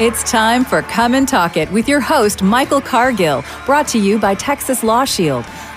It's time for Come and Talk It with your host, Michael Cargill, brought to you by Texas Law Shield.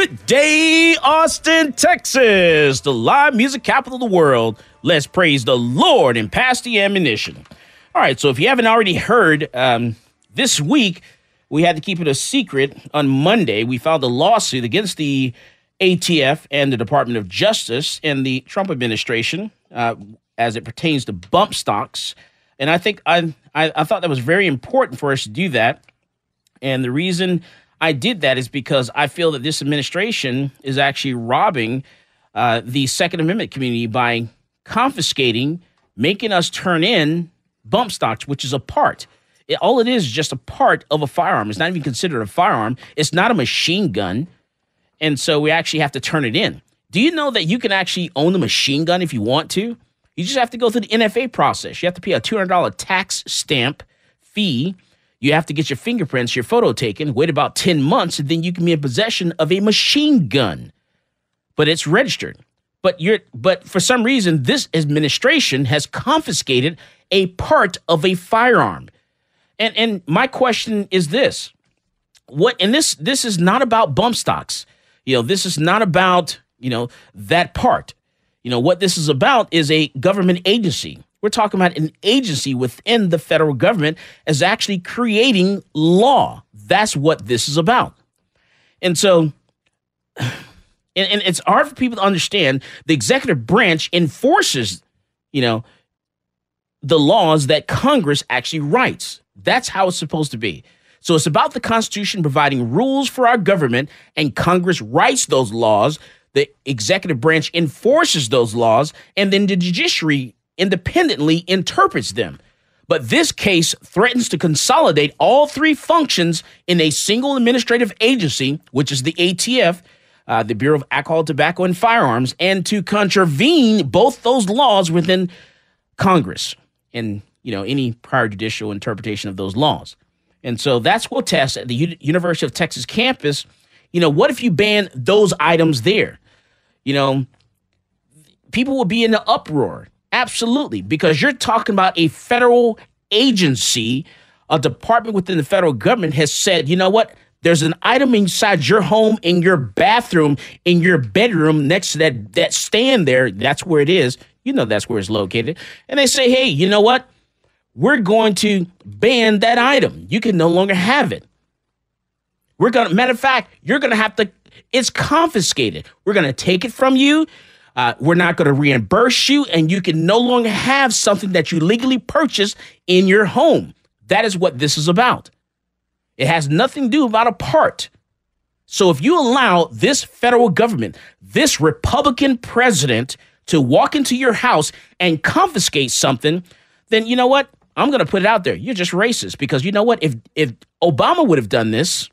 Good day, Austin, Texas, the live music capital of the world. Let's praise the Lord and pass the ammunition. All right, so if you haven't already heard, um, this week we had to keep it a secret. On Monday, we filed a lawsuit against the ATF and the Department of Justice and the Trump administration uh, as it pertains to bump stocks. And I think I, I, I thought that was very important for us to do that. And the reason I did that is because I feel that this administration is actually robbing uh, the Second Amendment community by confiscating, making us turn in bump stocks, which is a part. It, all it is is just a part of a firearm. It's not even considered a firearm. It's not a machine gun. And so we actually have to turn it in. Do you know that you can actually own the machine gun if you want to? You just have to go through the NFA process. You have to pay a $200 tax stamp fee you have to get your fingerprints, your photo taken, wait about 10 months, and then you can be in possession of a machine gun. But it's registered. But you're but for some reason, this administration has confiscated a part of a firearm. And and my question is this. What and this this is not about bump stocks. You know, this is not about, you know, that part. You know, what this is about is a government agency we're talking about an agency within the federal government as actually creating law. That's what this is about. And so, and, and it's hard for people to understand the executive branch enforces, you know, the laws that Congress actually writes. That's how it's supposed to be. So it's about the Constitution providing rules for our government, and Congress writes those laws. The executive branch enforces those laws, and then the judiciary independently interprets them. But this case threatens to consolidate all three functions in a single administrative agency, which is the ATF, uh, the Bureau of Alcohol, Tobacco, and Firearms, and to contravene both those laws within Congress and you know any prior judicial interpretation of those laws. And so that's what test at the U- University of Texas campus. You know, what if you ban those items there? You know, people will be in an uproar. Absolutely, because you're talking about a federal agency, a department within the federal government has said, you know what? There's an item inside your home, in your bathroom, in your bedroom, next to that that stand there. That's where it is. You know that's where it's located. And they say, hey, you know what? We're going to ban that item. You can no longer have it. We're gonna matter of fact, you're gonna have to, it's confiscated. We're gonna take it from you. Uh, we're not going to reimburse you, and you can no longer have something that you legally purchased in your home. That is what this is about. It has nothing to do about a part. So if you allow this federal government, this Republican president, to walk into your house and confiscate something, then you know what? I'm going to put it out there. You're just racist because you know what? If if Obama would have done this,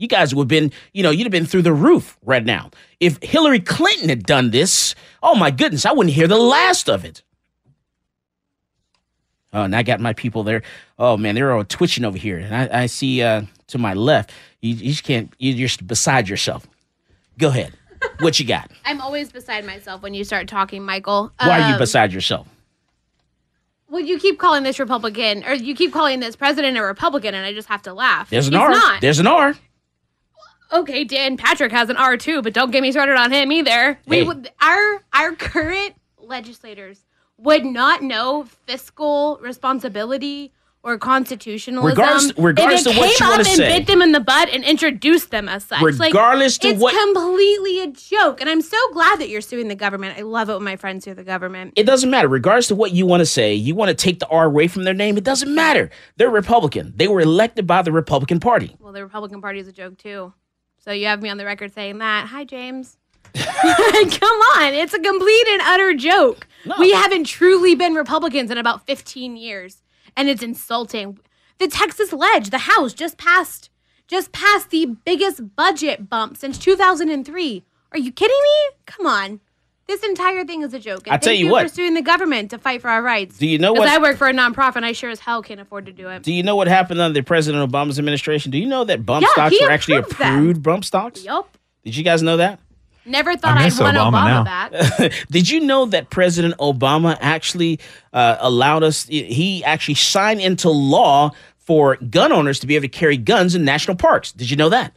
you guys would have been, you know, you'd have been through the roof right now. If Hillary Clinton had done this, oh my goodness, I wouldn't hear the last of it. Oh, and I got my people there. Oh man, they're all twitching over here, and I, I see uh, to my left. You, you just can't. You're just beside yourself. Go ahead. What you got? I'm always beside myself when you start talking, Michael. Why are you Um, beside yourself? Well, you keep calling this Republican, or you keep calling this president a Republican, and I just have to laugh. There's an He's R. Not. There's an R. Okay, Dan Patrick has an R too, but don't get me started on him either. Hey. We would our our current legislators would not know fiscal responsibility or constitutionalism. Regardless- regardless if it came up and say. bit them in the butt and introduced them as such. Like, Regardless to it's what- completely a joke. And I'm so glad that you're suing the government. I love it when my friends sue the government. It doesn't matter. Regardless to what you want to say, you want to take the R away from their name. It doesn't matter. They're Republican. They were elected by the Republican Party. Well, the Republican Party is a joke too. So you have me on the record saying that. Hi, James. Come on, it's a complete and utter joke. We haven't truly been Republicans in about 15 years, and it's insulting. The Texas Lege, the House, just passed just passed the biggest budget bump since 2003. Are you kidding me? Come on. This entire thing is a joke. And I tell thank you you what. for suing the government to fight for our rights. Do you know Because what- I work for a nonprofit, and I sure as hell can't afford to do it. Do you know what happened under President Obama's administration? Do you know that bump Yeah, stocks he were actually approved them. bump stocks? Yep. Did you guys know that? Never thought I I'd miss want Obama Obama, back. Did you know that President Obama actually uh, allowed us, he actually signed into law for gun owners to be able to carry guns in national parks? Did you know that?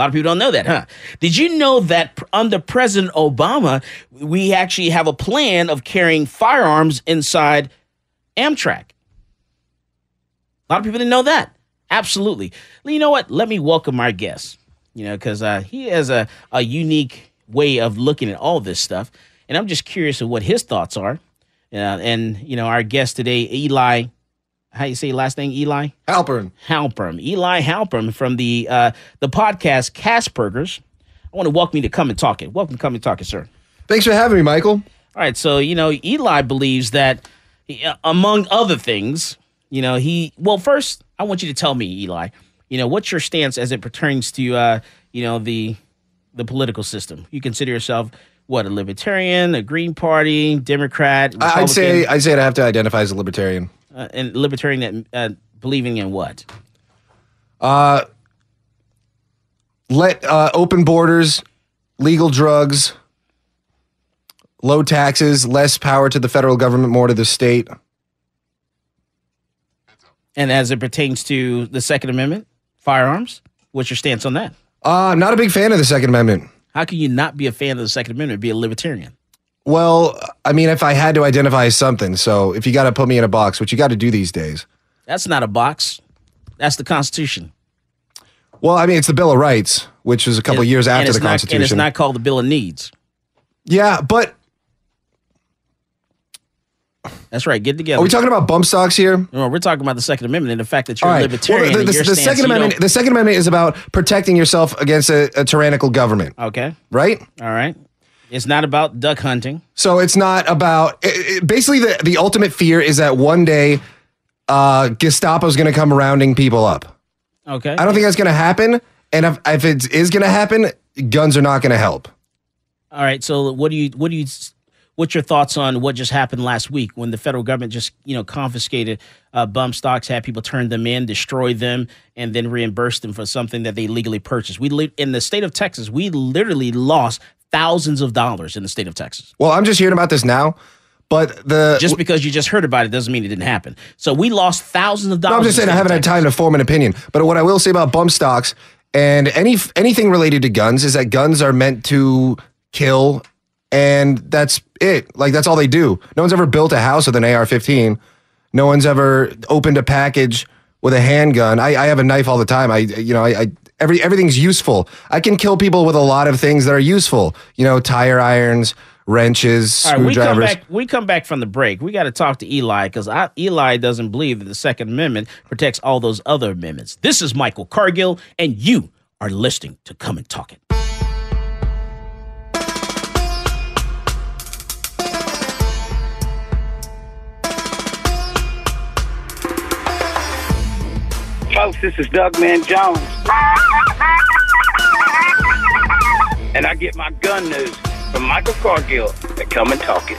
A lot of people don't know that, huh? Did you know that under President Obama, we actually have a plan of carrying firearms inside Amtrak? A lot of people didn't know that. Absolutely. You know what? Let me welcome our guest. You know, because uh, he has a, a unique way of looking at all this stuff, and I'm just curious of what his thoughts are. Uh, and you know, our guest today, Eli. How you say last name, Eli? Halpern. Halpern, Eli Halpern from the uh, the podcast Caspergers. I want to welcome you to come and talk it. Welcome to come and talk it, sir. Thanks for having me, Michael. All right, so you know Eli believes that, uh, among other things, you know he. Well, first I want you to tell me, Eli. You know what's your stance as it pertains to uh, you know the the political system. You consider yourself what a libertarian, a Green Party, Democrat. I- I'd say I'd say I'd have to identify as a libertarian. Uh, and libertarian that uh, believing in what? Let uh, open borders, legal drugs, low taxes, less power to the federal government, more to the state. And as it pertains to the Second Amendment, firearms. What's your stance on that? Uh, not a big fan of the Second Amendment. How can you not be a fan of the Second Amendment be a libertarian? Well, I mean, if I had to identify something, so if you got to put me in a box, which you got to do these days. That's not a box. That's the Constitution. Well, I mean, it's the Bill of Rights, which was a couple And- years after the not- And it's Constitution. not called the Bill of Needs. yeah, but That's right. Get together. are we talking about bump stocks here? No, we're talking about the Second Amendment and the fact that you're right. libertarian. Well, the, the- the stance, Second Amendment. don't- The Second Amendment is about protecting yourself against a, a tyrannical government, Okay. right? All right. It's not about duck hunting. So it's not about it, it- basically the the ultimate fear is that one day uh, Gestapo's going to come rounding people up. Okay. I don't think that's going to happen, and if if it is going to happen, guns are not going to help. All right. So what do you what do you what's your thoughts on what just happened last week when the federal government just you know confiscated uh, bump stocks, had people turn them in, destroy them, and then reimburse them for something that they legally purchased? We li- in the state of Texas, we literally lost thousands of dollars in the state of Texas. Well, I'm just hearing about this now, but the Just because you just heard about it doesn't mean it didn't happen. So we lost thousands of dollars. No, I'm just in saying I haven't had time to form an opinion. But what I will say about bump stocks and any anything related to guns is that guns are meant to kill, and that's it. Like that's all they do. No one's ever built a house with an AR-15. No one's ever opened a package with a handgun. I, I have a knife all the time. I you know I, I every everything's useful. I can kill people with a lot of things that are useful. You know, tire irons, wrenches, All right, we come screwdrivers. back. We come back from the break. We got to talk to Eli because Eli doesn't believe that the Second Amendment protects all those other amendments. This is Michael Cargill, and you are listening to Come and Talk It. Folks, this is Doug Man Jones. And I get my gun news from Michael Cargill at Come and Talk It.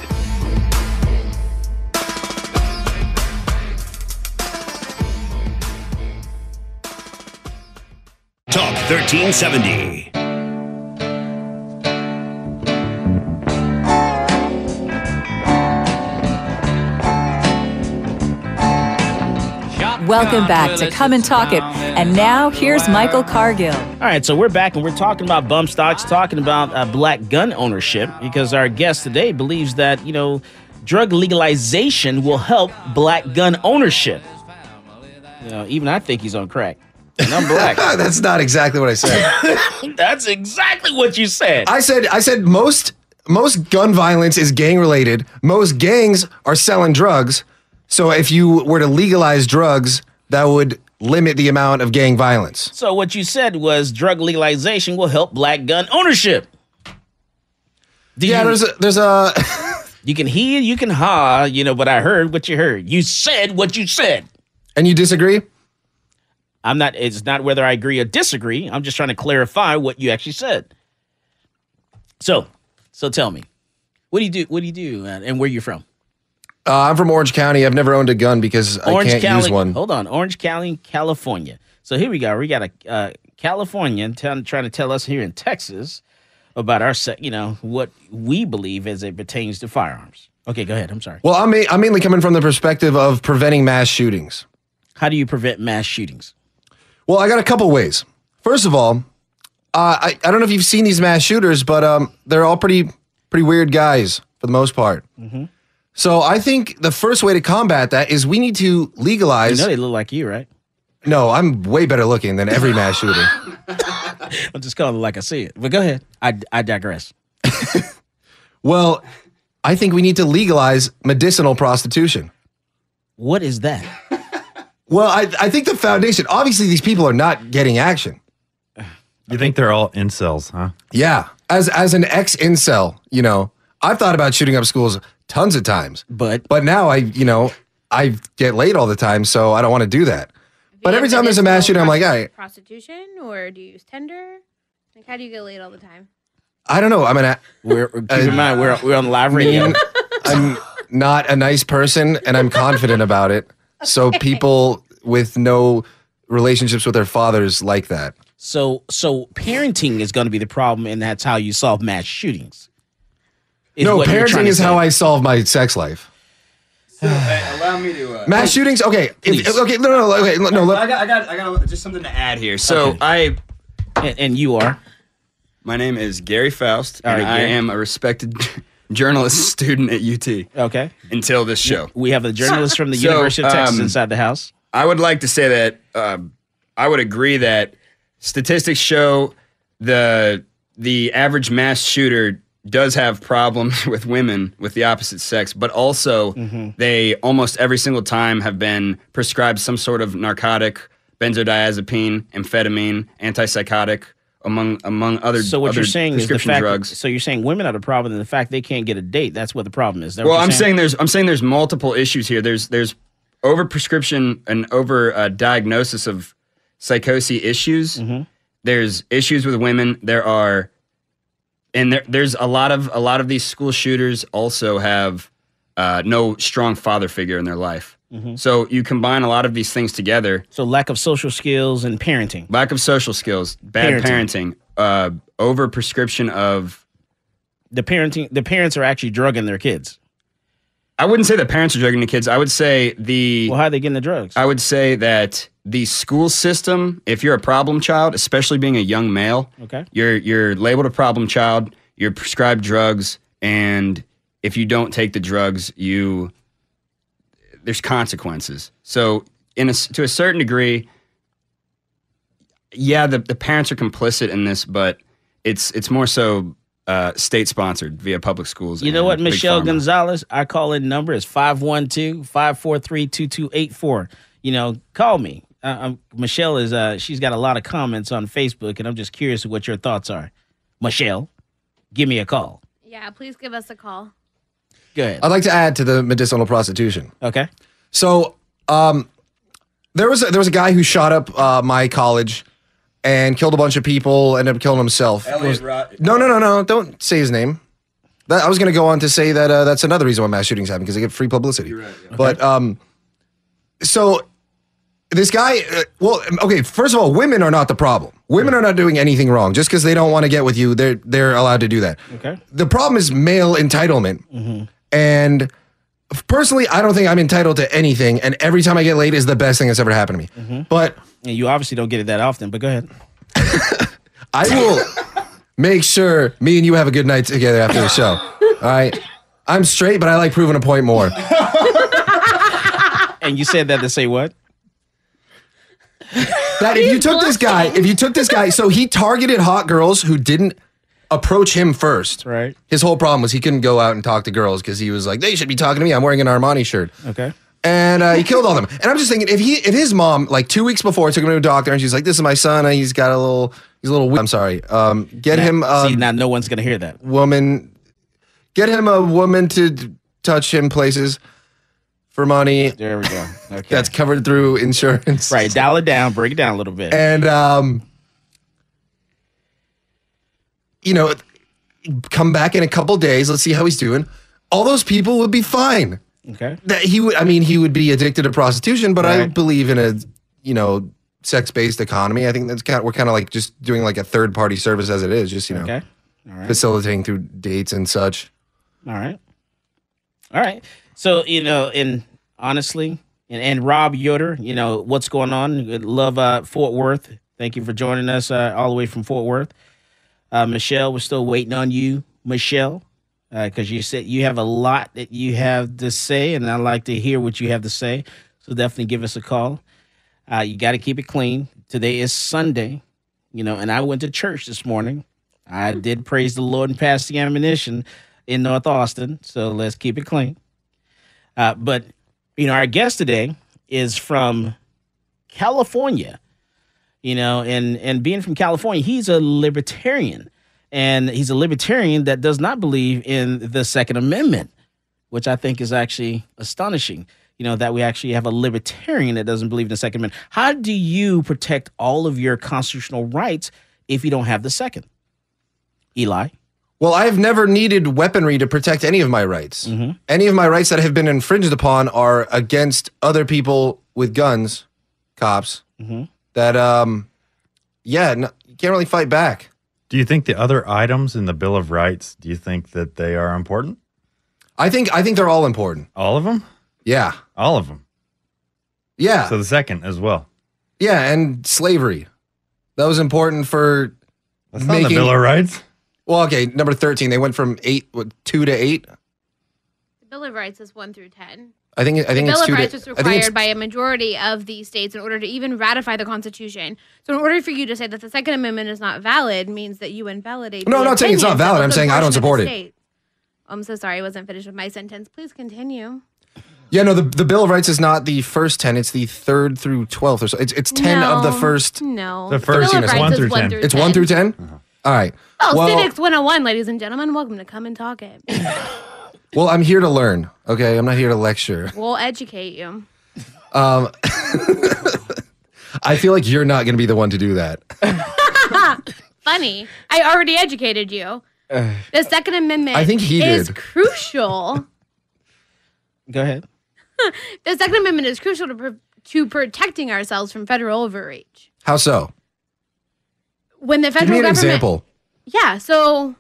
Talk 1370. Welcome back to Come and Talk It. And now here's Michael Cargill. All right, so we're back and we're talking about bump stocks, talking about uh, black gun ownership, because our guest today believes that, you know, drug legalization will help black gun ownership. You know, even I think he's on crack. And I'm black. That's not exactly what I said. That's exactly what you said. I said I said most most gun violence is gang related. Most gangs are selling drugs. So if you were to legalize drugs, that would limit the amount of gang violence. so what you said was drug legalization will help black gun ownership. Did Yeah, you, there's a there's a you can hear, you can ha, you know, but I heard what you heard. You said what you said. and you disagree? I'm not. It's not whether I agree or disagree. I'm just trying to clarify what you actually said. So, so tell me, what do you do? What do you do? And where you from? Uh, I'm from Orange County. I've never owned a gun because I Orange can't County. use one. Hold on, Orange County, California. So here we go. We got a uh, Californian tell, trying to tell us here in Texas about our, se- you know, what we believe as it pertains to firearms. Okay, go ahead. I'm sorry. Well, I'm, ma- I'm mainly coming from the perspective of preventing mass shootings. How do you prevent mass shootings? Well, I got a couple ways. First of all, uh, I, I don't know if you've seen these mass shooters, but um, they're all pretty pretty weird guys for the most part. Mm-hmm. So I think the first way to combat that is we need to legalize. You legalize. know they look like you, right? no, I'm way better looking than every mass shooter. I'm just calling it like I see it. But go ahead. I, I digress. Well, I think we need to legalize medicinal prostitution. What is that? Well, I, I think the foundation, obviously, these people are not getting action. You think they're all incels, huh? Yeah. As as an ex incel, you know, I've thought about shooting up schools tons of times. But But now I, you know, I get laid all the time, so I don't want to do that. But every time there's a mass shooting, I'm like, all right, Prostitution, or do you use Tinder? Like, how do you get laid all the time? I don't know. I'm an we're keep in mind we're we're on live radio. I'm not a nice person and I'm confident about it. So people with no relationships with their fathers like that. So so parenting is going to be the problem, and that's how you solve mass shootings. Is no, what you're trying parenting is say. how I solve my sex life. allow me to. Uh, Mass shootings, okay. If, okay, no, no, okay, no. I Let, got, I got, I got just something to add here. So Okay. I, And, and you are. my name is Gary Faust, All and right, I Gary. am a respected journalist student at UT Okay. until this show. We have a journalist from the So, University of Texas um, inside the house. I would like to say that uh, I would agree that statistics show the the average mass shooter does have problems with women with the opposite sex, but also they almost every single time have been prescribed some sort of narcotic, benzodiazepine, amphetamine, antipsychotic, among among other So what other you're saying is the fact. drugs. So you're saying women are the problem, and the fact they can't get a date. That's what the problem is. Is Well, I'm saying there's I'm saying there's multiple issues here. There's there's over prescription and over uh, diagnosis of psychosis issues. Mm-hmm. There's issues with women. There are, and there, there's a lot of a lot of these school shooters also have uh, no strong father figure in their life. Mm-hmm. So you combine a lot of these things together: So lack of social skills and parenting. lack of social skills, bad Parenting. parenting, uh, over prescription of The parenting. The parents are actually drugging their kids. I wouldn't say the parents are drugging the kids. I would say the Well, how are they getting the drugs? I would say that the school system, if you're a problem child, especially being a young male, Okay. you're you're labeled a problem child, you're prescribed drugs, and if you don't take the drugs, you there's consequences. So in a, to a certain degree, yeah, the, the parents are complicit in this, but it's it's more so uh, state sponsored via public schools. You know what, Michelle Gonzalez, our call in number is 512 543 2284. You know, call me. Uh, um, Michelle is, uh, she's got a lot of comments on Facebook, and I'm just curious what your thoughts are. Michelle, give me a call. Yeah, please give us a call. Good. I'd like to add to the medicinal prostitution. Okay. So, um, there was a, there was a guy who shot up uh, my college and killed a bunch of people. Ended up killing himself. Elliot Rod- No, no, no, no! Don't say his name. That, I was going to go on to say that uh, that's another reason why mass shootings happen because they get free publicity. But um, so this guy, uh, well, okay. First of all, women are not the problem. Women are not doing anything wrong. Just because they don't want to get with you, they're they're allowed to do that. Okay. The problem is male entitlement, and personally, I don't think I'm entitled to anything, and every time I get laid is the best thing that's ever happened to me. Mm-hmm. But And you obviously don't get it that often, but go ahead. I will make sure me and you have a good night together after the show. All right. I'm straight, but I like proving a point more. And you said that to say what? That if you took this guy, if you took this guy, so he targeted hot girls who didn't approach him first. Right. His whole problem was he couldn't go out and talk to girls because he was like, they should be talking to me. I'm wearing an Armani shirt. Okay. And uh, he killed all of them. And I'm just thinking, if he, if his mom, like two weeks before, took him to a doctor, and she's like, "This is my son. and He's got a little, he's a little. we- I'm sorry. Um, get him a See, now no one's gonna hear that. woman. Get him a woman to touch him places for money. There we go. Okay. That's covered through insurance. right. Dial it down. Break it down a little bit. and um, you know, come back in a couple days. Let's see how he's doing. All those people would be fine. okay. That he would. I mean, he would be addicted to prostitution, but I believe in a you know sex-based economy. I think that's kind of we're kind of like just doing like a third-party service as it is, just you know Okay. All right. facilitating through dates and such. All right. All right. So, you know, and honestly, and, and Rob Yoder, you know, what's going on? Love uh, Fort Worth. Thank you for joining us uh, all the way from Fort Worth. Uh, Michelle, we're still waiting on you, Michelle, because you said you have a lot that you have to say, and I like to hear what you have to say. So definitely give us a call. Uh, you got to keep it clean. Today is Sunday, you know, and I went to church this morning. I did praise the Lord and pass the ammunition in North Austin. So let's keep it clean. Uh, but you know, our guest today is from California. You know, and and being from California, he's a libertarian, and he's a libertarian that does not believe in the Second Amendment, which I think is actually astonishing. You know that we actually have a libertarian that doesn't believe in the Second Amendment. How do you protect all of your constitutional rights if you don't have the second? Eli. Well, I've never needed weaponry to protect any of my rights. Mm-hmm. Any of my rights that have been infringed upon are against other people with guns, cops. Mm-hmm. That, um, yeah, no, you can't really fight back. Do you think the other items in the Bill of Rights, do you think that they are important? I think I think they're all important. All of them? Yeah, All of them. yeah, So the second as well. yeah, and slavery. That was important for. That's not the Bill of Rights. Well, okay, number thirteen. They went from eight, what, two to eight. The Bill of Rights is one through ten. I think. I think Bill it's of Rights to. was I think it's- required by a majority of the states in order to even ratify the Constitution. So, in order for you to say that the Second Amendment is not valid, means that you invalidate. No, the I'm not saying it's not valid. I'm saying I don't portion of the support it. state. Oh, I'm so sorry, I wasn't finished with my sentence. Please continue. Yeah, no, the, the Bill of Rights is not the first ten; it's the third through twelfth or so. It's it's ten of the first. No, The first Bill of unit is Rights one is through 10. It's one through 10 All right. Oh, well, Civics 101, ladies and gentlemen. Welcome to Come and Talk It. well, I'm here to learn. Okay, I'm not here to lecture. we'll educate you. Um, I feel like you're not going to be the one to do that. Funny. I already educated you. The Second Amendment I think he is did. crucial. Go ahead. the Second Amendment is crucial to, pro- to protecting ourselves from federal overreach. How so? When the Give federal me an government, example. yeah. So,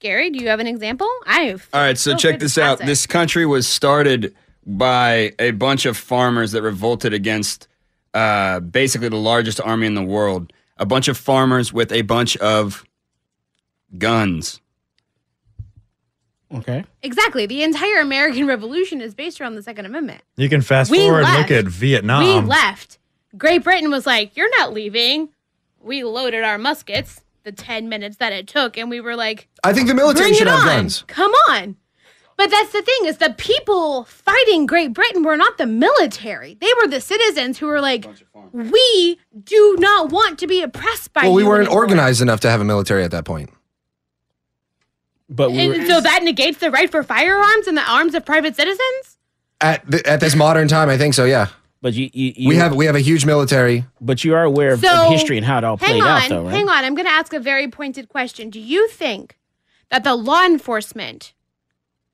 Gary, do you have an example? I've All right, so feel check this out. This country was started by a bunch of farmers that revolted against uh, basically the largest army in the world. A bunch of farmers with a bunch of guns. Okay. exactly the entire American Revolution is based around the Second Amendment. You can fast We forward and left. look at Vietnam. we left. Great Britain was like, "You're not leaving." We loaded our muskets. The ten minutes that it took, and we were like, I think the military should have on. guns. Come on. But that's the thing is the people fighting Great Britain were not the military. They were the citizens who were like, we do not want to be oppressed by Well, we you weren't anymore." organized enough to have a military at that point. But we were, And so that negates the right for firearms and the arms of private citizens? At th- at this modern time, I think so. Yeah, but you, you, you we have we have a huge military. but you are aware of, So, of history and how it all Hang played on, out, though, right? hang on. I'm going to ask a very pointed question. Do you think that the law enforcement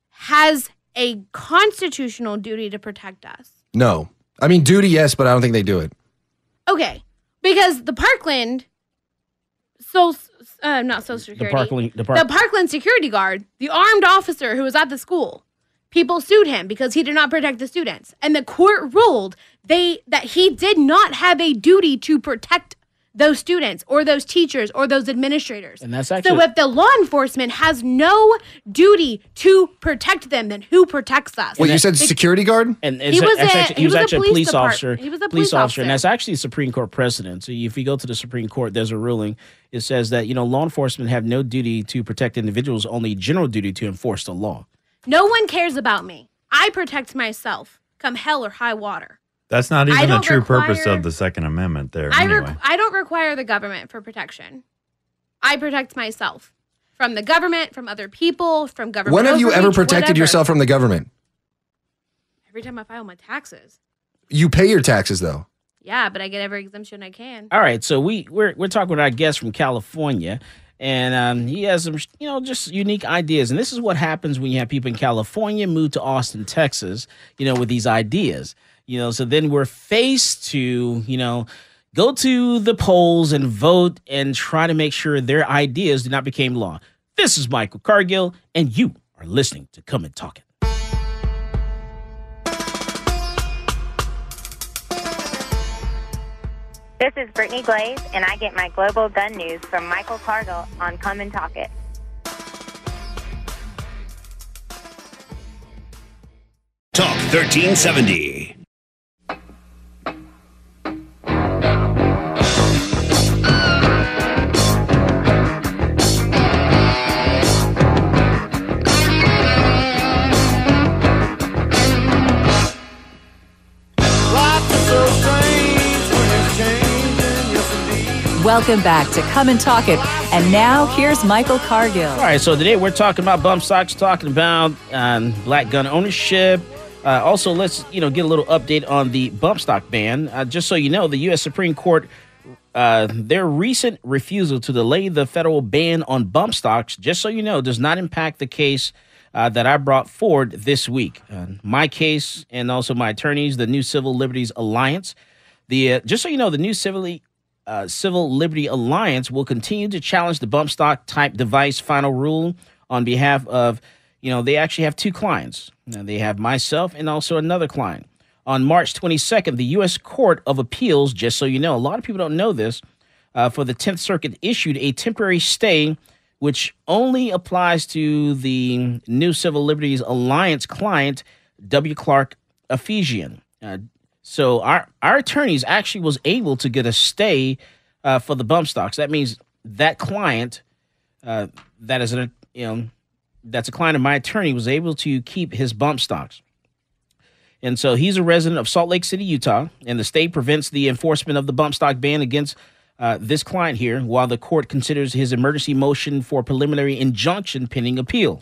has a constitutional duty to protect us? No, I mean duty, yes, but I don't think they do it. Okay, because the Parkland, so uh, not social security, The Parkland, the the Parkland security guard, the armed officer who was at the school, people sued him because he did not protect the students. And the court ruled they that he did not have a duty to protect those students or those teachers or those administrators. And that's actually so if the law enforcement has no duty to protect them, then who protects us? Well, you said, Be- security guard? And He was a- actually, he was a actually a police police officer. he was a police police officer, and that's actually a Supreme Court precedent. So if you go to the Supreme Court, there's a ruling. It says that you know law enforcement have no duty to protect individuals, only general duty to enforce the law. No one cares about me. I protect myself, come hell or high water. That's not even the don't true purpose of the Second Amendment there, I, anyway. re- I don't require the government for protection. I protect myself from the government, from other people, from government. When have you ever protected whatever. yourself from the government? Every time I file my taxes. You pay your taxes though. Yeah, but I get every exemption I can. All right, so we we're we're talking with our guest from California, and um, he has some you know just unique ideas. And this is what happens when you have people in California move to Austin, Texas, you know, with these ideas. You know, so then we're faced to you know go to the polls and vote and try to make sure their ideas do not become law. This is Michael Cargill, and you are listening to Come and Talk It. This is Brittany Glaze, and I get my global gun news from Michael Cargill on Come and Talk It. Talk 1370. Welcome back to Come and Talk It. And now here's Michael Cargill. All right, so today we're talking about bump stocks, talking about um, black gun ownership. Uh, also, let's you know get a little update on the bump stock ban. Uh, just so you know, the U.S. Supreme Court, uh, their recent refusal to delay the federal ban on bump stocks, just so you know, does not impact the case uh, that I brought forward this week. Uh, my case and also my attorneys, the New Civil Liberties Alliance. The uh, just so you know, the New Civil uh, Civil Liberty Alliance will continue to challenge the bump stock type device final rule on behalf of, you know, they actually have two clients. Now, they have myself and also another client. On March 22nd, the U.S. Court of Appeals, just so you know, a lot of people don't know this, uh, for the 10th Circuit issued a temporary stay, which only applies to the New Civil Liberties Alliance client, W. Clark Aposhian. Uh, so our our attorneys actually was able to get a stay uh, for the bump stocks. That means that client, uh, that is a you know, that's a client of my attorney was able to keep his bump stocks. And so he's a resident of Salt Lake City, Utah, and the state prevents the enforcement of the bump stock ban against uh, this client here while the court considers his emergency motion for preliminary injunction pending appeal.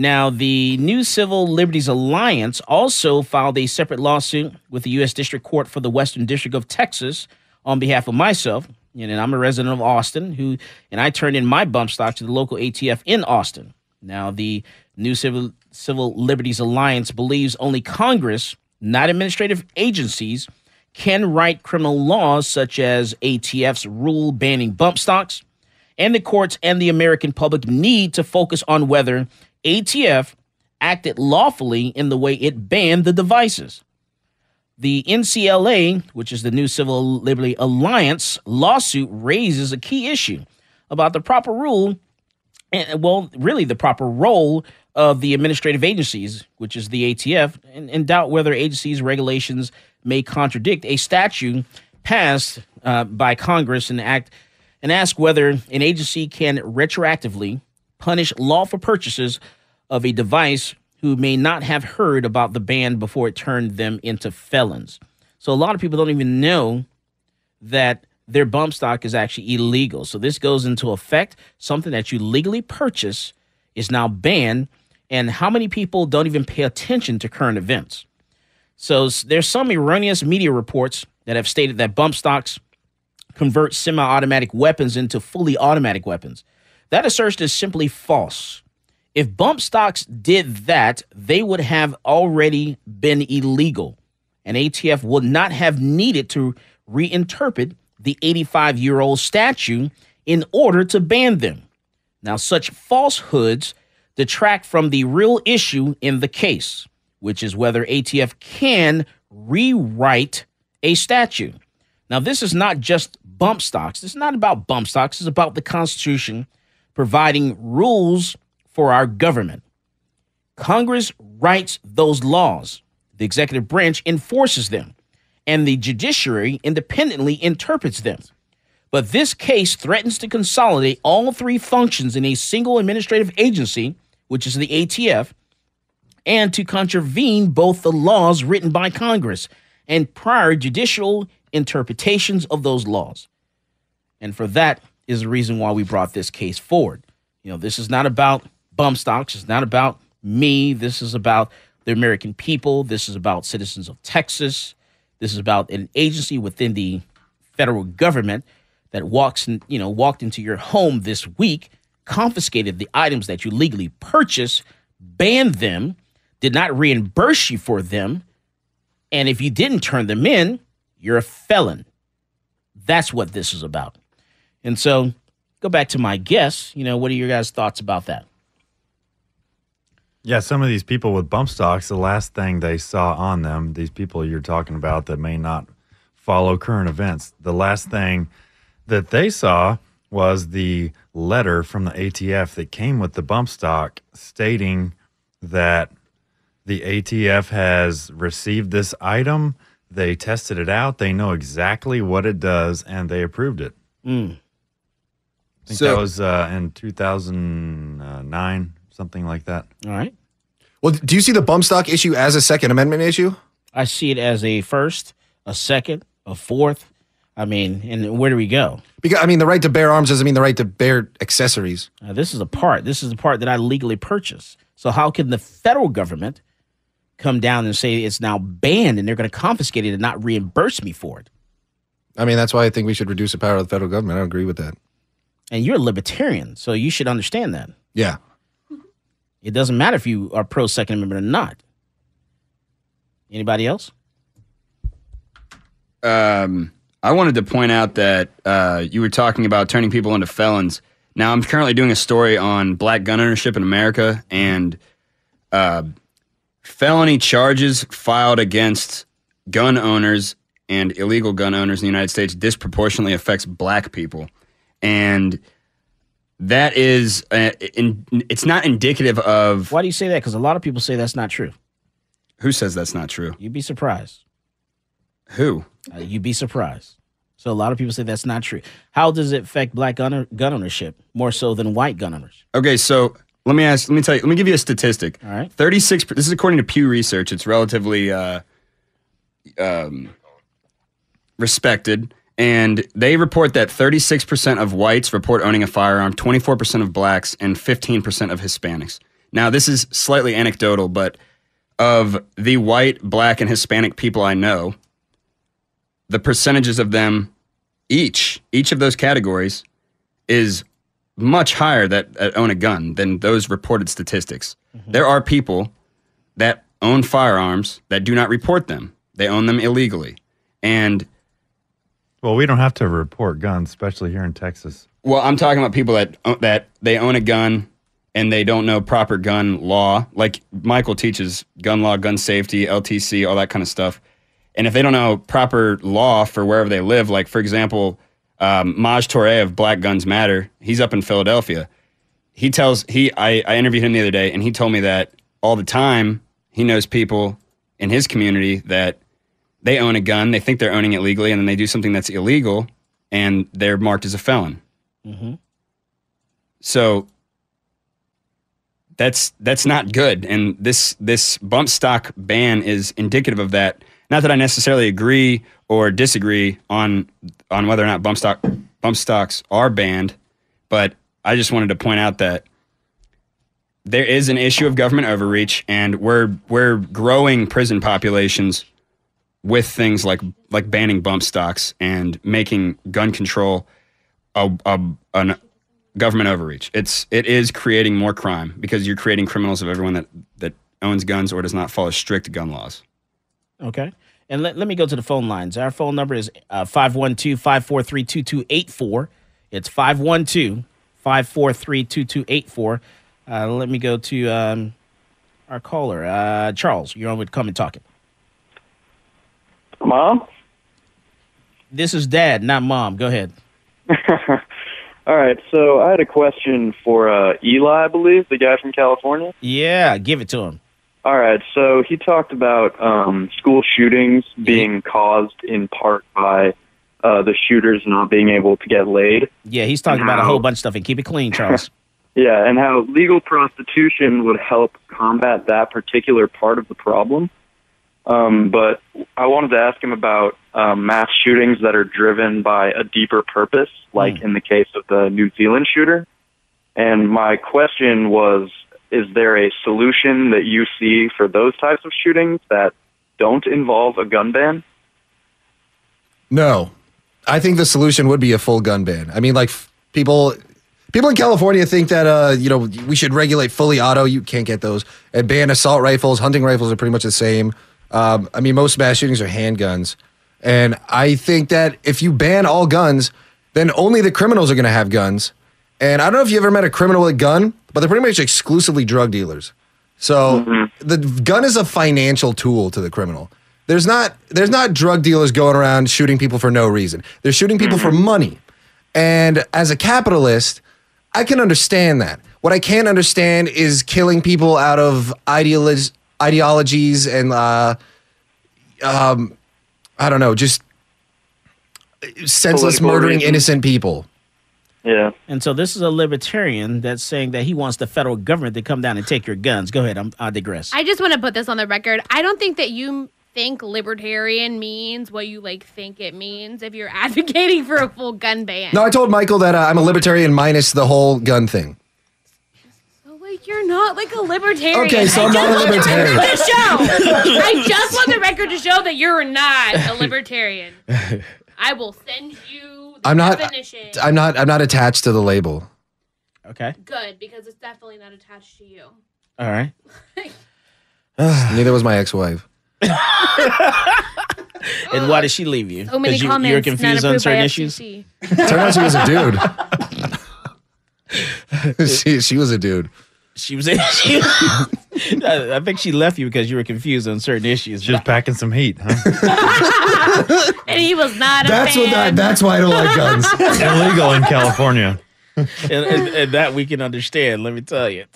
Now, the New Civil Liberties Alliance also filed a separate lawsuit with the U.S. District Court for the Western District of Texas on behalf of myself. And I'm a resident of Austin, who and I turned in my bump stock to the local ATF in Austin. Now, the New Civil Civil Liberties Alliance believes only Congress, not administrative agencies, can write criminal laws such as ATF's rule banning bump stocks, and the courts and the American public need to focus on whether ATF acted lawfully in the way it banned the devices. The NCLA, which is the New Civil Liberty Alliance lawsuit, raises a key issue about the proper rule, and well, really the proper role of the administrative agencies, which is the ATF, and, and doubt whether agencies' regulations may contradict a statute passed uh, by Congress and act and ask whether an agency can retroactively punish lawful purchases of a device who may not have heard about the ban before it turned them into felons. So a lot of people don't even know that their bump stock is actually illegal. So this goes into effect. Something that you legally purchase is now banned. And how many people don't even pay attention to current events? So there's some erroneous media reports that have stated that bump stocks convert semi-automatic weapons into fully automatic weapons. That assertion is simply false. If bump stocks did that, they would have already been illegal, and ATF would not have needed to reinterpret the 85 year old statute in order to ban them. Now, such falsehoods detract from the real issue in the case, which is whether ATF can rewrite a statute. Now, this is not just bump stocks. This is not about bump stocks. It's about the Constitution providing rules for our government. Congress writes those laws, the executive branch enforces them, and the judiciary independently interprets them. But this case threatens to consolidate all three functions in a single administrative agency, which is the ATF, and to contravene both the laws written by Congress and prior judicial interpretations of those laws. And for that is the reason why we brought this case forward. You know, this is not about bump stocks, it's not about me, this is about the American people, this is about citizens of Texas, this is about an agency within the federal government that walks in, you know, walked into your home this week, confiscated the items that you legally purchased, banned them, did not reimburse you for them, and if you didn't turn them in, you're a felon. That's what this is about. And so, go back to my guess. You know, what are your guys' thoughts about that? Yeah, some of these people with bump stocks, the last thing they saw on them, these people you're talking about that may not follow current events, the last thing that they saw was the letter from the ATF that came with the bump stock stating that the ATF has received this item. They tested it out. They know exactly what it does, and they approved it. Mm. I think So- that was uh, in 2009, something like that. All right. Well, do you see the bump stock issue as a Second Amendment issue? I see it as a first, a second, a fourth. I mean, and where do we go? Because I mean, the right to bear arms doesn't mean the right to bear accessories. Uh, this is a part. This is the part that I legally purchased. So how can the federal government come down and say it's now banned and they're going to confiscate it and not reimburse me for it? I mean, that's why I think we should reduce the power of the federal government. I don't agree with that. And you're a libertarian, so you should understand that. Yeah. It doesn't matter if you are pro Second Amendment or not. Anybody else? Um, I wanted to point out that uh, you were talking about turning people into felons. Now, I'm currently doing a story on black gun ownership in America and uh, felony charges filed against gun owners and illegal gun owners in the United States disproportionately affects black people. And that is, uh, in, it's not indicative of. Why do you say that? Because a lot of people say that's not true. Who says that's not true? You'd be surprised. Who? Uh, you'd be surprised. So a lot of people say that's not true. How does it affect black gun, gun ownership more so than white gun owners? Okay, so let me ask. Let me tell you. Let me give you a statistic. All right. Thirty-six. This is according to Pew Research. It's relatively uh, um, respected, and they report that thirty-six percent of whites report owning a firearm, twenty-four percent of blacks, and fifteen percent of Hispanics. Now, this is slightly anecdotal, but of the white, black, and Hispanic people I know, the percentages of them each each of those categories is much higher that, that own a gun than those reported statistics. Mm-hmm. There are people that own firearms that do not report them. They own them illegally. And Well, we don't have to report guns, especially here in Texas. well, I'm talking about people that that they own a gun and they don't know proper gun law. Like Michael teaches gun law, gun safety, LTC, all that kind of stuff. And if they don't know proper law for wherever they live, like for example, um, Maj Touré of Black Guns Matter, he's up in Philadelphia. He tells he I, I interviewed him the other day, and he told me that all the time he knows people in his community that they own a gun, they think they're owning it legally, and then they do something that's illegal, and they're marked as a felon. Mm-hmm. So that's that's not good. And this this bump stock ban is indicative of that. Not that I necessarily agree or disagree on on whether or not bump stock bump stocks are banned, but I just wanted to point out that there is an issue of government overreach, and we're we're growing prison populations with things like like banning bump stocks and making gun control a, a an government overreach. It's it is creating more crime because you're creating criminals of everyone that that owns guns or does not follow strict gun laws. Okay. And let, let me go to the phone lines. Our phone number is uh, 512 543 2284. It's 512 543 2284. Uh, let me go to um, our caller, uh, Charles. You're on with Come and Talk. Mom? This is Dad, not Mom. Go ahead. All right, so I had a question for uh, Eli, I believe, the guy from California. Yeah, give it to him. All right, so he talked about um, school shootings being caused in part by uh, the shooters not being able to get laid. Yeah, he's talking about a whole bunch of stuff. And keep it clean, Charles. Yeah, and how legal prostitution would help combat that particular part of the problem. Um, but I wanted to ask him about um, mass shootings that are driven by a deeper purpose, like in the case of the New Zealand shooter. And my question was Is there a solution that you see for those types of shootings that don't involve a gun ban? No, I think the solution would be a full gun ban. I mean, like f- people, people in California think that uh, you know we should regulate fully auto. You can't get those and ban assault rifles. Hunting rifles are pretty much the same. Um, I mean, most mass shootings are handguns, and I think that if you ban all guns, then only the criminals are going to have guns. And I don't know if you ever met a criminal with a gun, but they're pretty much exclusively drug dealers. So the gun is a financial tool to the criminal. There's not there's not drug dealers going around shooting people for no reason. They're shooting people for money. And as a capitalist, I can understand that. What I can't understand is killing people out of ideolo- ideologies and uh, um, I don't know, just senseless Political murdering reasons. innocent people. Yeah. And so this is a libertarian that's saying that he wants the federal government to come down and take your guns. Go ahead. I'm, I digress. I just want to put this on the record. I don't think that you think libertarian means what you like think it means if you're advocating for a full gun ban. No, I told Michael that uh, I'm a libertarian minus the whole gun thing. So, like you're not like a libertarian. Okay, so I'm I not a just the libertarian. to show. I just want the record to show that you're not a libertarian. I will send you the I'm not. definition. I'm not. I'm not attached to the label. Okay. Good because it's definitely not attached to you. All right. Neither was my ex-wife. And why did she leave you? So many 'Cause you, comments. You're confused on certain issues. FCC. Turned out she was a dude. she she was a dude. She was. She, I I think she left you because you were confused on certain issues. Just packing some heat, huh? and he was not a That's what that. That's why I don't like guns. Illegal in California. and, and, and that we can understand. Let me tell you.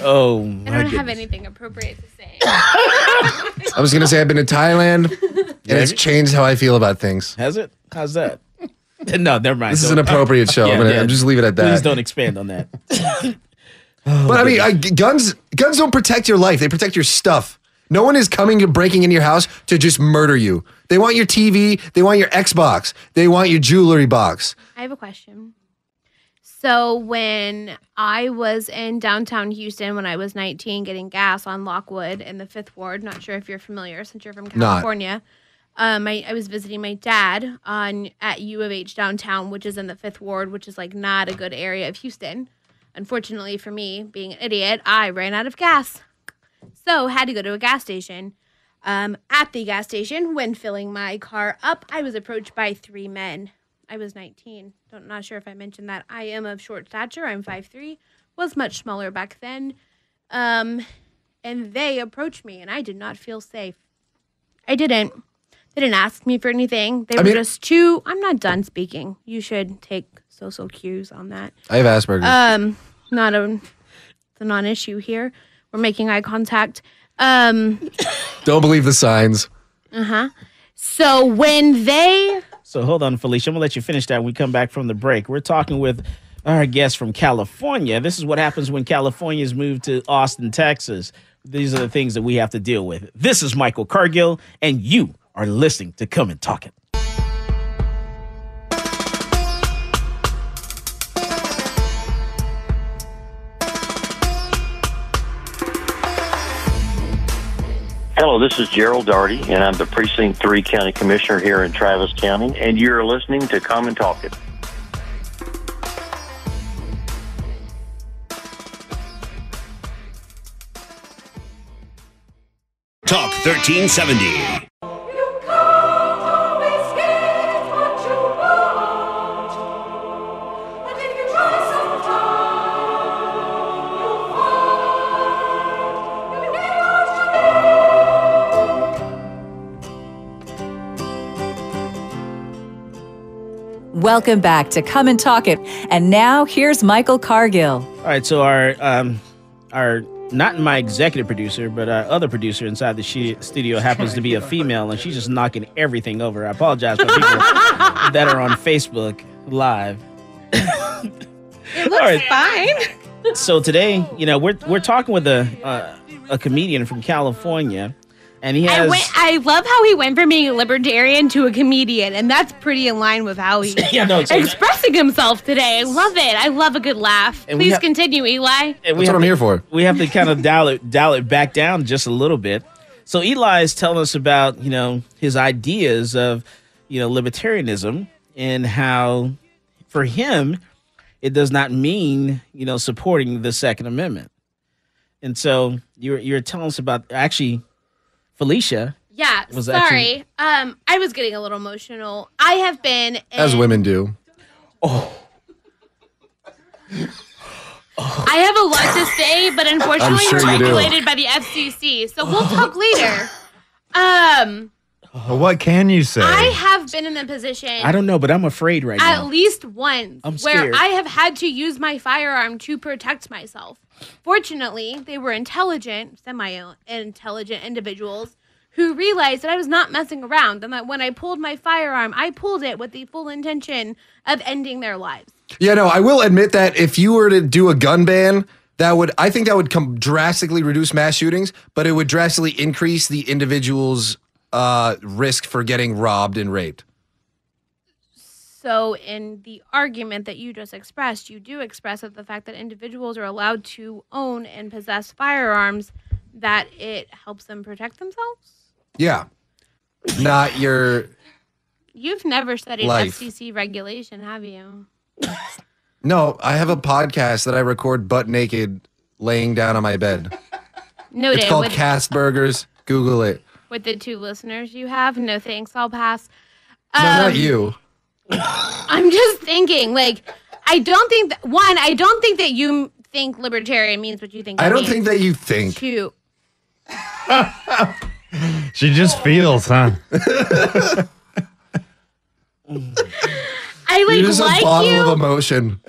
oh I don't goodness. have anything appropriate to say. I was gonna say I've been to Thailand, and it's changed how I feel about things. Has it? How's that? no, never mind. This is Don't- an appropriate show. I'm gonna- I'm just leave it at that. Please don't expand on that. but I mean, I, guns guns don't protect your life; they protect your stuff. No one is coming and breaking in your house to just murder you. They want your TV. They want your Xbox. They want your jewelry box. I have a question. So when I was in downtown Houston when I was 19 getting gas on Lockwood in the Fifth Ward, not sure if you're familiar since you're from Not. Um, I, I was visiting my dad on at U of H downtown, which is in the Fifth Ward, which is like not a good area of Houston. Unfortunately for me, being an idiot, I ran out of gas, so had to go to a gas station. Um, at the gas station, when filling my car up, I was approached by three men. I was 19. Don't not sure if I mentioned that. I am of short stature. I'm 5'3". Was much smaller back then. Um, and they approached me, and I did not feel safe. I didn't. They didn't ask me for anything. They I were mean- just too. I'm not done speaking. You should take social cues on that. I have Asperger's. Um, not a, it's a non-issue here. We're making eye contact. Um, don't believe the signs. uh huh. So when they So hold on, Felicia. I'm gonna let you finish that when we come back from the break. We're talking with our guest from California. This is what happens when Californians move to Austin, Texas. These are the things that we have to deal with. This is Michael Cargill, and you are listening to Come and Talk It. Hello, this is Gerald Darty, and I'm the Precinct 3 County Commissioner here in Travis County, and you're listening to Come and Talk It. Talk 1370. Welcome back to Come and Talk It. And now here's Michael Cargill. All right, so our um, our not my executive producer, but our other producer inside the she- studio happens to be a female, and she's just knocking everything over. I apologize for people that are on Facebook Live. It looks fine. So today, you know, we're we're talking with a uh, a comedian from California, and he I, went, I love how he went from being a libertarian to a comedian, and that's pretty in line with how he's Yeah, no, so- expressing himself today. I love it. I love a good laugh. And Please have- continue, Eli. And That's what I'm to- here for. We have to kind of dial it dial it back down just a little bit. So Eli is telling us about you know his ideas of you know libertarianism and how for him it does not mean you know supporting the Second Amendment. And so you're you're telling us about actually Felicia. Yeah, Was sorry. actually- Um, I was getting a little emotional. I have been As women do. Oh. I have a lot to say, but unfortunately, sure we're regulated by the FCC. So we'll talk later. Um, Well, what can you say? I have been in a position I don't know, but I'm afraid right at now. At least once I'm where. I have had to use my firearm to protect myself. Fortunately, they were intelligent, semi-intelligent individuals who realized that I was not messing around and that when I pulled my firearm, I pulled it with the full intention of ending their lives. Yeah, no, I will admit that if you were to do a gun ban, that would I think that would come drastically reduce mass shootings, but it would drastically increase the individual's uh, risk for getting robbed and raped. So, in the argument that you just expressed, you do express that the fact that individuals are allowed to own and possess firearms, that it helps them protect themselves. Yeah. Not your You've never studied Life. FCC regulation, have you? No, I have a podcast that I record butt naked laying down on my bed. Noted. It's called with, Cast Burgers. Google it. with the two listeners you have, no thanks, I'll pass. No, not Um, you. I'm just thinking, like, I don't think that one, I don't think that you think libertarian means what you think. I it don't means. think that you think. Two. she just feels, huh? I like You're just like a bottle you. of emotion.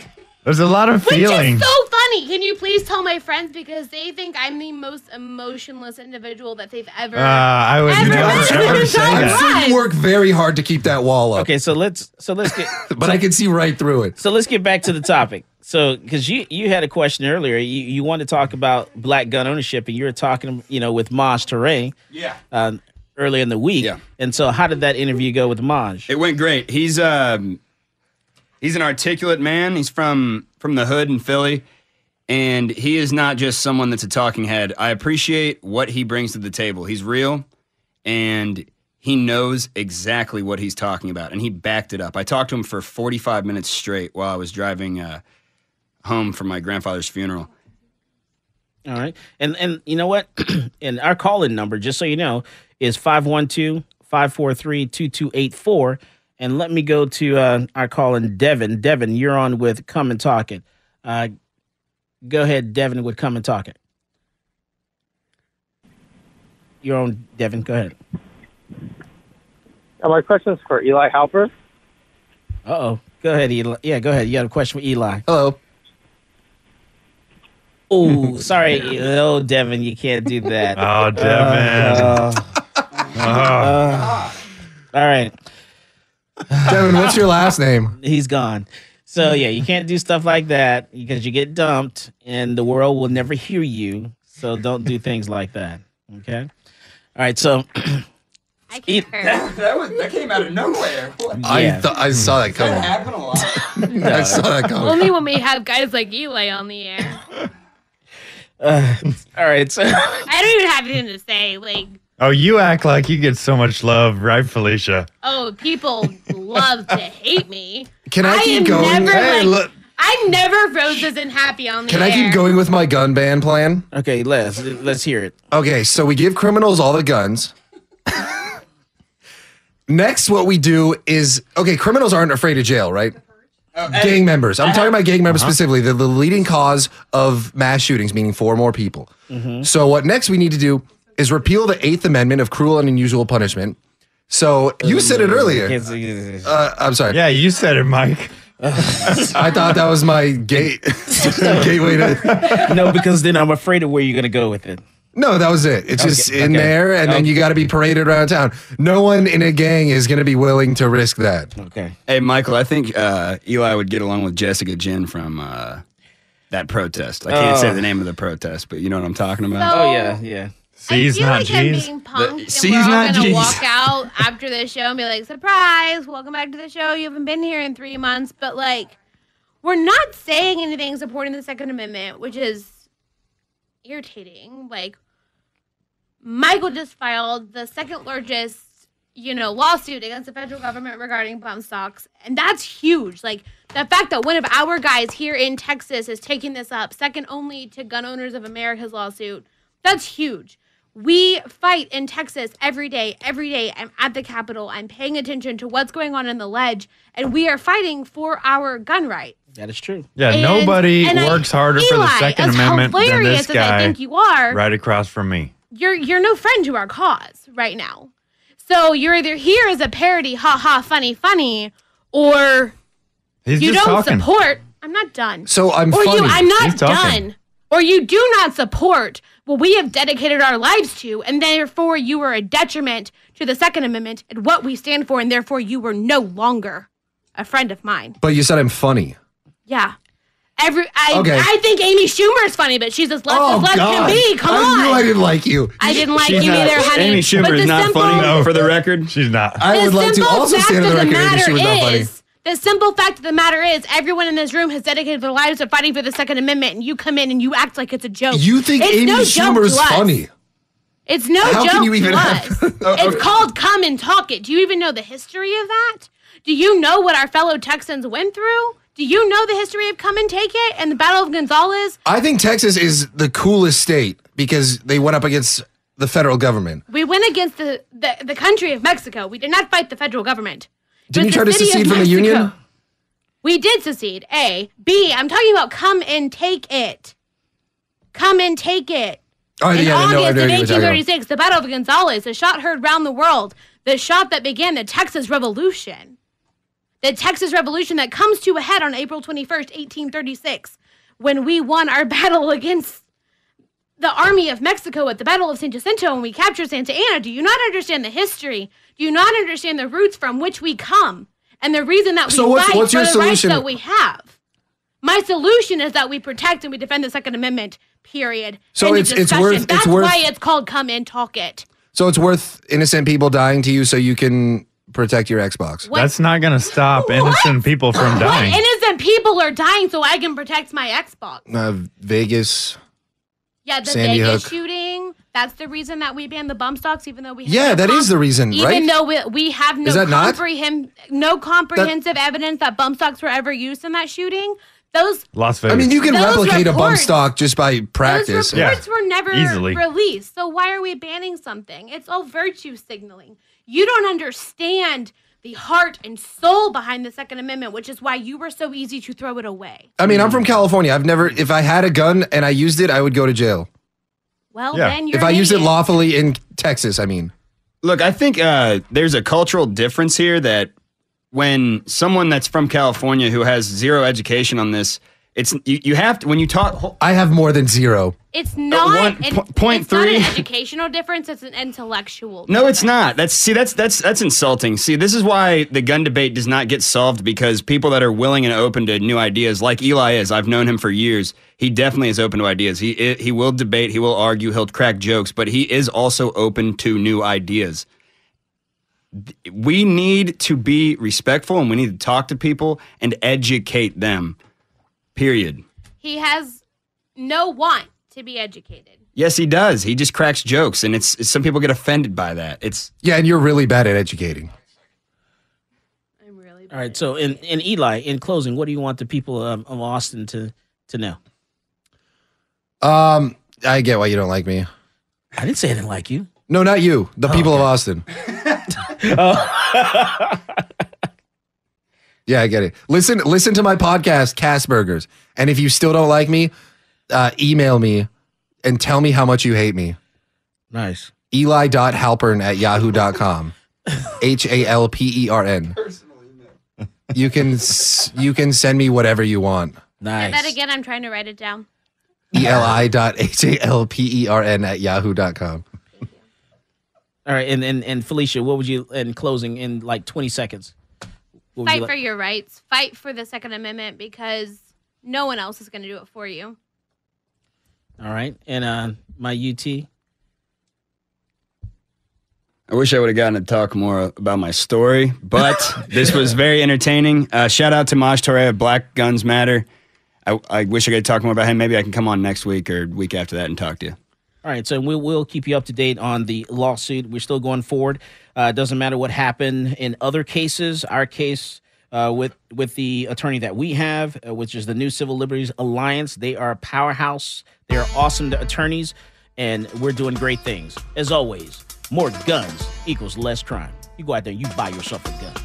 There's a lot of feelings. Which is so funny. Can you please tell my friends because they think I'm the most emotionless individual that they've ever. Uh, I would Ever never, met ever say that. I'm sure you work very hard to keep that wall up. Okay, so let's so let's get But I can see right through it. So let's get back to the topic. So, because you you had a question earlier, you you want to talk about black gun ownership, and you were talking, you know, with Maj Toure, Yeah. um, earlier in the week. Yeah. And so, how did that interview go with Maj? It went great. He's um he's an articulate man. He's from from the hood in Philly. And he is not just someone that's a talking head. I appreciate what he brings to the table. He's real and he knows exactly what he's talking about. And he backed it up. I talked to him for 45 minutes straight while I was driving uh, home from my grandfather's funeral. All right. And and you know what? and our call-in number, just so you know, is 512-543-2284. And let me go to uh, our call-in Devin. Devin, you're on with Come and Talk It. Uh, go ahead, Devin, with Come and Talk It. You're on, Devin. Go ahead. Uh, my question is for Eli Halpern. Uh oh. Go ahead, Eli. Yeah, go ahead. You got a question for Eli. Hello. Oh, Oh, sorry. Oh, Devin, you can't do that. Oh, Devin. Uh, Oh. uh, all right. Devin, what's your last name? He's gone. So yeah, you can't do stuff like that because you get dumped, and the world will never hear you. So don't do things like that. Okay. All right. So I concur. That, was, that came out of nowhere. I Yeah. th- I saw that coming. happened a lot. I saw that coming. Only when we have guys like Eli on the air. uh, all right. So I don't even have anything to say. Like, Oh, you act like you get so much love, right, Felicia? oh, people love to hate me. Can I, keep am going? Never, Hey, like, look, I'm never roses and happy on the can air. I keep going with my gun ban plan? okay, let's let's hear it. Okay, so we give criminals all the guns. Next, what we do is okay, criminals aren't afraid of jail, right? Uh, gang members. I'm uh-huh. talking about gang members uh-huh. specifically. They're the leading cause of mass shootings, meaning four more people. Mm-hmm. So, what next we need to do is repeal the Eighth Amendment of cruel and unusual punishment, So you said it earlier. Uh, I'm sorry. Yeah, you said it, Mike. I thought that was my gate gateway to. no, because then I'm afraid of where you're gonna go with it. No, that was it. It's just Okay, in okay. there, and then you got to be paraded around town. No one in a gang is going to be willing to risk that. Okay. Hey, Michael, I think uh, Eli would get along with Jessica Jen from uh, that protest. I can't say Oh. the name of the protest, but you know what I'm talking about. So- Oh yeah, yeah. C's I feel not like G's. being punked, and C's we're all not gonna G's. walk out after the show and be like, "Surprise! Welcome back to the show. You haven't been here in three months." But like, we're not saying anything supporting the Second Amendment, which is irritating. Like, Michael just filed the second largest, you know, lawsuit against the federal government regarding bump stocks, and that's huge. Like the fact that one of our guys here in Texas is taking this up, second only to Gun Owners of America's lawsuit, that's huge. We fight in Texas every day, every day. I'm at the Capitol. I'm paying attention to what's going on in the Lege, and we are fighting for our gun rights. That is true. Yeah, And- nobody and I- works harder for the Second as Amendment than hilarious this as I guy think you are, right across from me. you're you're no friend to our cause right now. So you're either here as a parody, ha ha, funny, funny, or He's you don't talking. support. I'm not done. So I'm or funny. you, I'm not He's talking. done. Or you do not support what we have dedicated our lives to, and therefore you are a detriment to the Second Amendment and what we stand for, and therefore you are no longer a friend of mine. But you said I'm funny. Yeah. Every I, Okay. I think Amy Schumer is funny, but she's as left oh, as left can be. Come I on. knew I didn't like you. I didn't like She's you not- either, honey. Amy Schumer the is not simple- funny, for the record. She's not. I would like to also stand on the record that matter she was not funny. Is, the simple fact of the matter is, everyone in this room has dedicated their lives to fighting for the Second Amendment, and you come in and you act like it's a joke. You think it's Amy no to us. funny? It's no How joke can you even have- it's called "Come and Talk It." Do you even know the history of that? Do you know what our fellow Texans went through? Do you know the history of "Come and Take It" and the Battle of Gonzales? I think Texas is the coolest state because they went up against the federal government. We went against the, the, the country of Mexico. We did not fight the federal government. Didn't you try to secede from the union? We did secede. A. B. I'm talking about come and take it. Come and take it. Oh, In yeah, I know, I August of what you're talking about. 1836, the Battle of Gonzales, the shot heard round the world, the shot that began the Texas Revolution. The Texas Revolution that comes to a head on April 21st, 1836, when we won our battle against the army of Mexico at the Battle of San Jacinto and we captured Santa Anna. Do you not understand the history? Do you not understand the roots from which we come and the reason that we So what's- fight what's for your the solution? rights that we have? My solution is that we protect and we defend the Second Amendment. Period. So End it's- it's discussion. worth- it's That's worth- why it's called "Come and Talk It." So it's worth innocent people dying to you so you can protect your Xbox. What- That's not going to stop innocent people from What dying. innocent people are dying so I can protect my Xbox? Uh, Vegas. Yeah, the Sandy Vegas Hook. shooting. That's the reason that we banned the bump stocks, even though we have Yeah, no that is the reason, even right? though we, we have no Is that not? comprehend no comprehensive evidence that bump stocks were ever used in that shooting. Those Las Vegas. I mean, you can Those replicate a bump stock just by practice. those reports were never easily. released. So why are we banning something? It's all virtue signaling. You don't understand the heart and soul behind the Second Amendment, which is why you were so easy to throw it away. I mean, I'm from California. I've never, if I had a gun and I used it, I would go to jail. Well, Yeah. then you're If I use it idiot. lawfully in Texas, I mean. Look, I think uh, there's a cultural difference here that when someone that's from California who has zero education on this, it's you, you have to when you talk. I have more than zero. It's uh, not one- an, po- point it's not an educational difference. It's an intellectual. No, it's not. That's see, that's that's that's insulting. See, this is why the gun debate does not get solved because people that are willing and open to new ideas, like Eli is, I've known him for years. He definitely is open to ideas. He he will debate, he will argue, he'll crack jokes, but he is also open to new ideas. We need to be respectful and we need to talk to people and educate them. Period. He has no want to be educated. Yes, he does. He just cracks jokes, and it's, it's some people get offended by that. It's Yeah, and you're really bad at educating. I'm really. Bad. All right. So, in, in Eli, in closing, what do you want the people um, of Austin to to know? Um, I get why you don't like me. I didn't say I didn't like you. No, not you. The people of Austin. Yeah, I get it. Listen, listen to my podcast, Cast Burgers. And if you still don't like me, uh, email me and tell me how much you hate me. Nice. Eli.halpern at yahoo.com. H A L P E R N. You can s- you can send me whatever you want. Nice. Say that again. I'm trying to write it down. E L I dot H A L P E R N at yahoo.com. All right, and, and and Felicia, what would you in closing in like 20 seconds? What Fight like- for your rights. Fight for the Second Amendment because no one else is going to do it for you. All right, and uh, my UT. I wish I would have gotten to talk more about my story, but this was very entertaining. Uh, shout out to Maj Toure of Black Guns Matter. I, I wish I could talk more about him. Maybe I can come on next week or week after that and talk to you. All right, so we'll, we'll keep you up to date on the lawsuit. We're still going forward. Uh, doesn't matter what happened in other cases. Our case uh, with with the attorney that we have, uh, which is the New Civil Liberties Alliance, they are a powerhouse. They are awesome attorneys, and we're doing great things. As always, more guns equals less crime. You go out there, you buy yourself a gun.